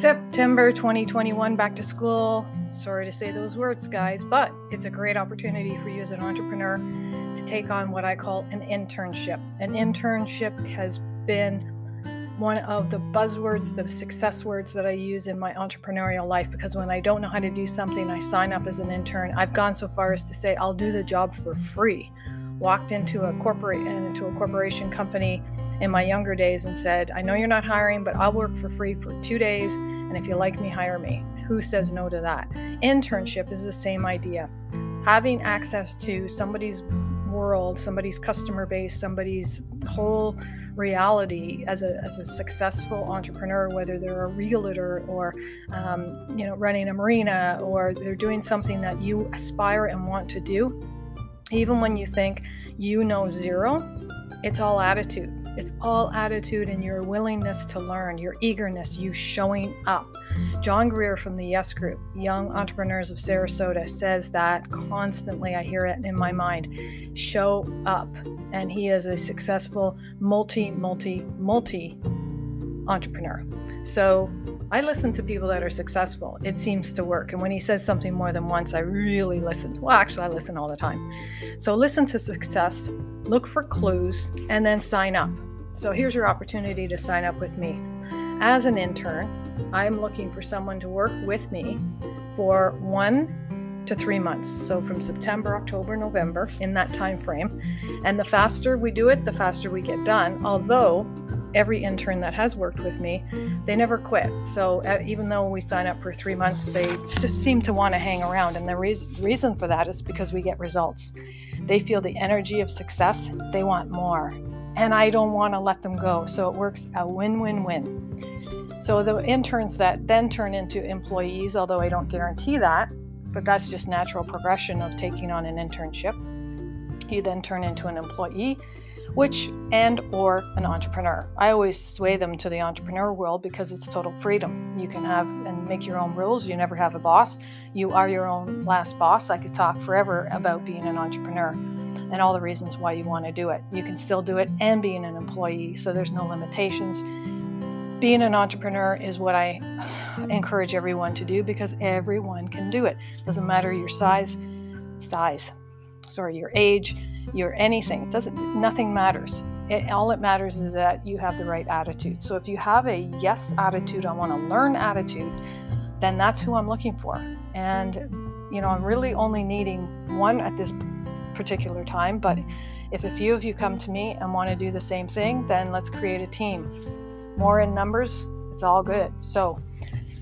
September 2021, back to school. Sorry to say those words, guys, but it's a great opportunity for you as an entrepreneur to take on what I call an internship. An internship has been one of the buzzwords, the success words that I use in my entrepreneurial life because when I don't know how to do something, I sign up as an intern. I've gone so far as to say I'll do the job for free. Walked into a corporate and into a corporation company in my younger days and said, I know you're not hiring, but I'll work for free for two days. And if you like me, hire me. Who says no to that? Internship is the same idea. Having access to somebody's world, somebody's customer base, somebody's whole reality as a, as a successful entrepreneur, whether they're a realtor or um, you know running a marina or they're doing something that you aspire and want to do, even when you think you know zero, it's all attitude. It's all attitude and your willingness to learn, your eagerness, you showing up. John Greer from the Yes Group, Young Entrepreneurs of Sarasota, says that constantly. I hear it in my mind. Show up. And he is a successful multi, multi, multi entrepreneur. So I listen to people that are successful. It seems to work. And when he says something more than once, I really listen. Well, actually, I listen all the time. So listen to success, look for clues, and then sign up. So here's your opportunity to sign up with me. As an intern, I'm looking for someone to work with me for one to three months. So from September, October, November, in that time frame. And the faster we do it, the faster we get done. Although every intern that has worked with me, they never quit. So uh, even though we sign up for three months, they just seem to want to hang around. And the re- reason for that is because we get results. They feel the energy of success, they want more. And I don't want to let them go. So it works a win win win. So the interns that then turn into employees, although I don't guarantee that, but that's just natural progression of taking on an internship. You then turn into an employee which and or an entrepreneur. I always sway them to the entrepreneur world because it's total freedom. You can have and make your own rules. You never have a boss. You are your own last boss. I could talk forever about being an entrepreneur and all the reasons why you want to do it. You can still do it and being an employee, so there's no limitations. Being an entrepreneur is what I encourage everyone to do because everyone can do it. Doesn't matter your size, size, sorry, your age, your anything. Doesn't nothing matters. It, all it matters is that you have the right attitude. So if you have a yes attitude, I want to learn attitude, then that's who I'm looking for. And you know, I'm really only needing one at this particular time, but if a few of you come to me and want to do the same thing, then let's create a team. More in numbers, it's all good. So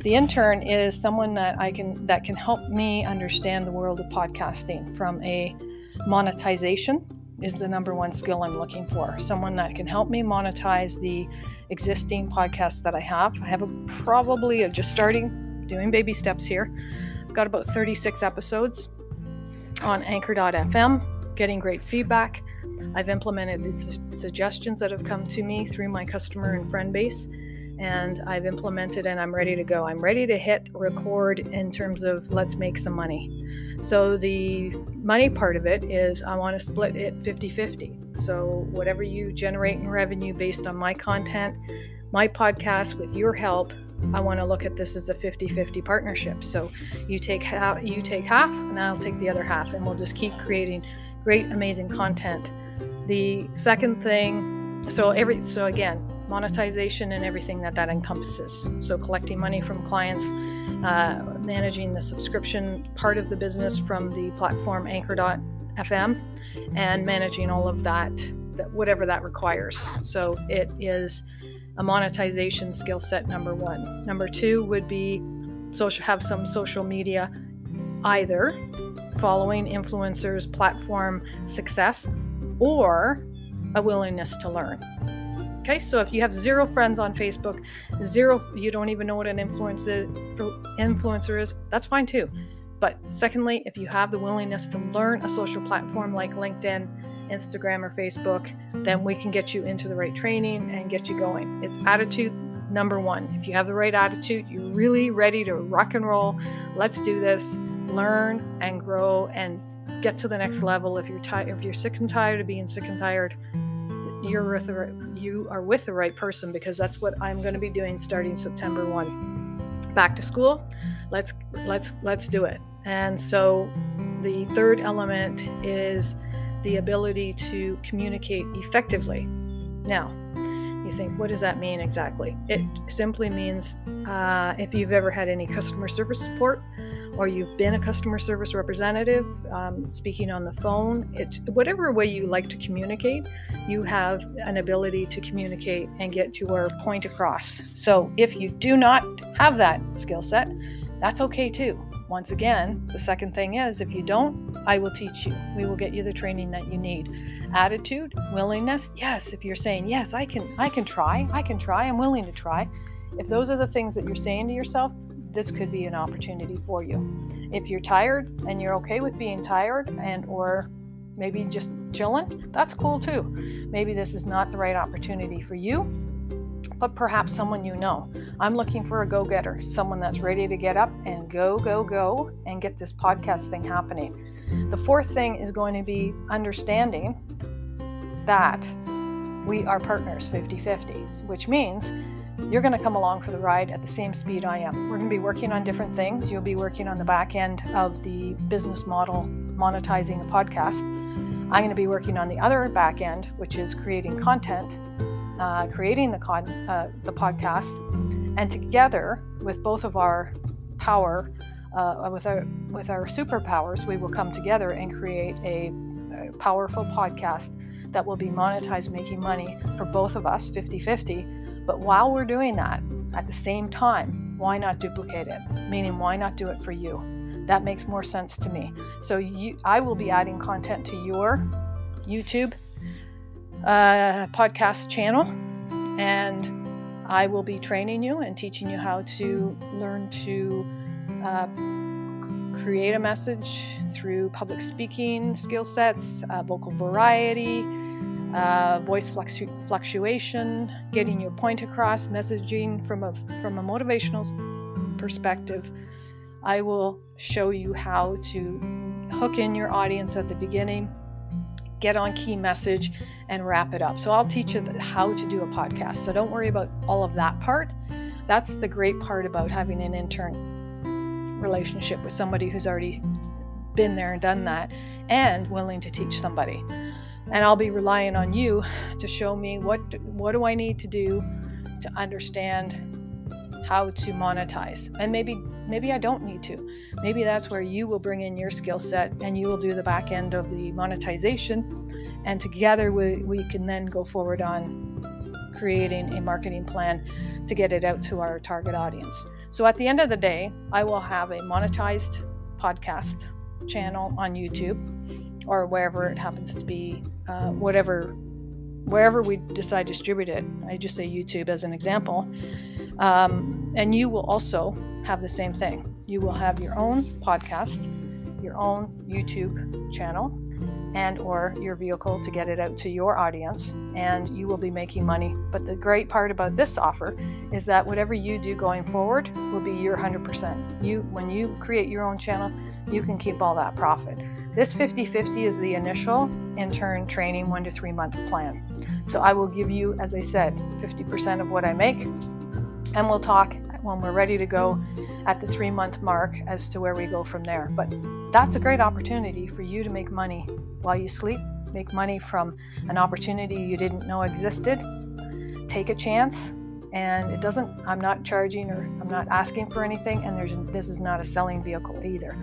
the intern is someone that I can that can help me understand the world of podcasting from a monetization is the number one skill I'm looking for. Someone that can help me monetize the existing podcasts that I have. I have a probably just starting doing baby steps here. I've got about 36 episodes on anchor.fm, getting great feedback. I've implemented the su- suggestions that have come to me through my customer and friend base and I've implemented and I'm ready to go. I'm ready to hit record in terms of let's make some money. So the money part of it is I want to split it 50 50. So whatever you generate in revenue based on my content, my podcast with your help, I want to look at this as a 50-50 partnership. So you take half you take half and I'll take the other half and we'll just keep creating great amazing content. The second thing so every so again, monetization and everything that that encompasses. So collecting money from clients, uh, managing the subscription part of the business from the platform anchor.fm and managing all of that, that whatever that requires. So it is a monetization skill set number one. Number two would be social have some social media either following influencers platform success or a willingness to learn Okay, so if you have zero friends on Facebook, zero, you don't even know what an influencer influencer is, that's fine too. But secondly, if you have the willingness to learn a social platform like LinkedIn, Instagram, or Facebook, then we can get you into the right training and get you going. It's attitude number one. If you have the right attitude, you're really ready to rock and roll. Let's do this. Learn and grow and get to the next level. If you're tired, if you're sick and tired of being sick and tired, you're with the, you are with the right person because that's what I'm going to be doing starting September 1. back to school. Let's let's let's do it. And so the third element is the ability to communicate effectively. Now, you think, what does that mean exactly? It simply means uh, if you've ever had any customer service support or you've been a customer service representative um, speaking on the phone, it's whatever way you like to communicate, you have an ability to communicate and get your point across. So if you do not have that skill set, that's okay too. Once again, the second thing is if you don't, I will teach you. We will get you the training that you need. Attitude, willingness, yes, if you're saying, "Yes, I can I can try. I can try. I'm willing to try." If those are the things that you're saying to yourself, this could be an opportunity for you. If you're tired and you're okay with being tired and or maybe just chilling, that's cool too. Maybe this is not the right opportunity for you but perhaps someone you know. I'm looking for a go getter, someone that's ready to get up and go, go, go, and get this podcast thing happening. The fourth thing is going to be understanding that we are partners 50 50, which means you're going to come along for the ride at the same speed I am. We're going to be working on different things. You'll be working on the back end of the business model, monetizing the podcast. I'm going to be working on the other back end, which is creating content uh, creating the con- uh, the podcast, and together with both of our power, uh, with our with our superpowers, we will come together and create a, a powerful podcast that will be monetized, making money for both of us, 50-50. But while we're doing that, at the same time, why not duplicate it? Meaning, why not do it for you? That makes more sense to me. So you, I will be adding content to your YouTube uh, podcast channel, and I will be training you and teaching you how to learn to uh, create a message through public speaking skill sets, uh, vocal variety, uh, voice fluctu- fluctuation, getting your point across, messaging from a from a motivational perspective. I will show you how to hook in your audience at the beginning get on key message, and wrap it up. So I'll teach you how to do a podcast. So don't worry about all of that part. That's the great part about having an intern relationship with somebody who's already been there and done that and willing to teach somebody. And I'll be relying on you to show me what what do I need to do to understand how to monetize. And maybe maybe I don't need to. Maybe that's where you will bring in your skill set and you will do the back end of the monetization and together we, we can then go forward on creating a marketing plan to get it out to our target audience. So at the end of the day, I will have a monetized podcast channel on YouTube or wherever it happens to be, uh, whatever wherever we decide to distribute it. I just say YouTube as an example. Um, and you will also have the same thing. You will have your own podcast, your own YouTube channel, and or your vehicle to get it out to your audience and you will be making money. But the great part about this offer is that whatever you do going forward will be your 100%. You when you create your own channel, you can keep all that profit. This 50/50 is the initial intern training 1 to 3 month plan. So I will give you as I said 50% of what I make and we'll talk when we're ready to go at the three month mark as to where we go from there. But that's a great opportunity for you to make money while you sleep, make money from an opportunity you didn't know existed. Take a chance. And it doesn't, I'm not charging or I'm not asking for anything, and there's this is not a selling vehicle either.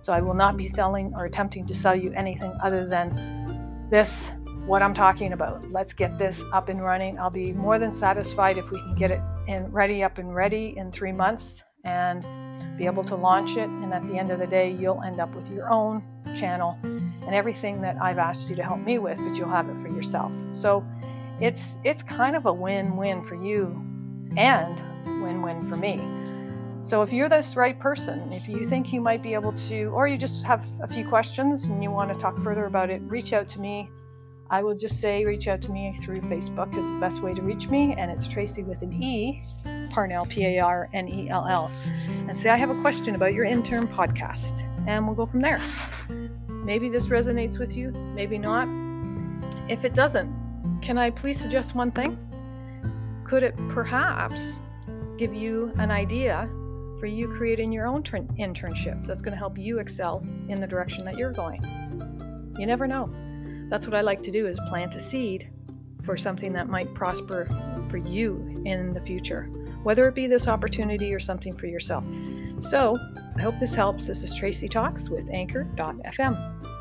So I will not be selling or attempting to sell you anything other than this what I'm talking about. Let's get this up and running. I'll be more than satisfied if we can get it in ready up and ready in three months and be able to launch it. And at the end of the day, you'll end up with your own channel and everything that I've asked you to help me with, but you'll have it for yourself. So it's it's kind of a win-win for you and win-win for me. So if you're this right person, if you think you might be able to, or you just have a few questions and you want to talk further about it, reach out to me. I will just say reach out to me through Facebook is the best way to reach me, and it's Tracey with an E, Parnell, P A R N E L L, and say I have a question about your intern podcast, and we'll go from there. Maybe this resonates with you, maybe not. If it doesn't, can I please suggest one thing? Could it perhaps give you an idea for you creating your own internship that's going to help you excel in the direction that you're going. You never know. That's what I like to do is plant a seed for something that might prosper for you in the future, whether it be this opportunity or something for yourself. So, I hope this helps. This is Tracey Talks with Anchor.fm.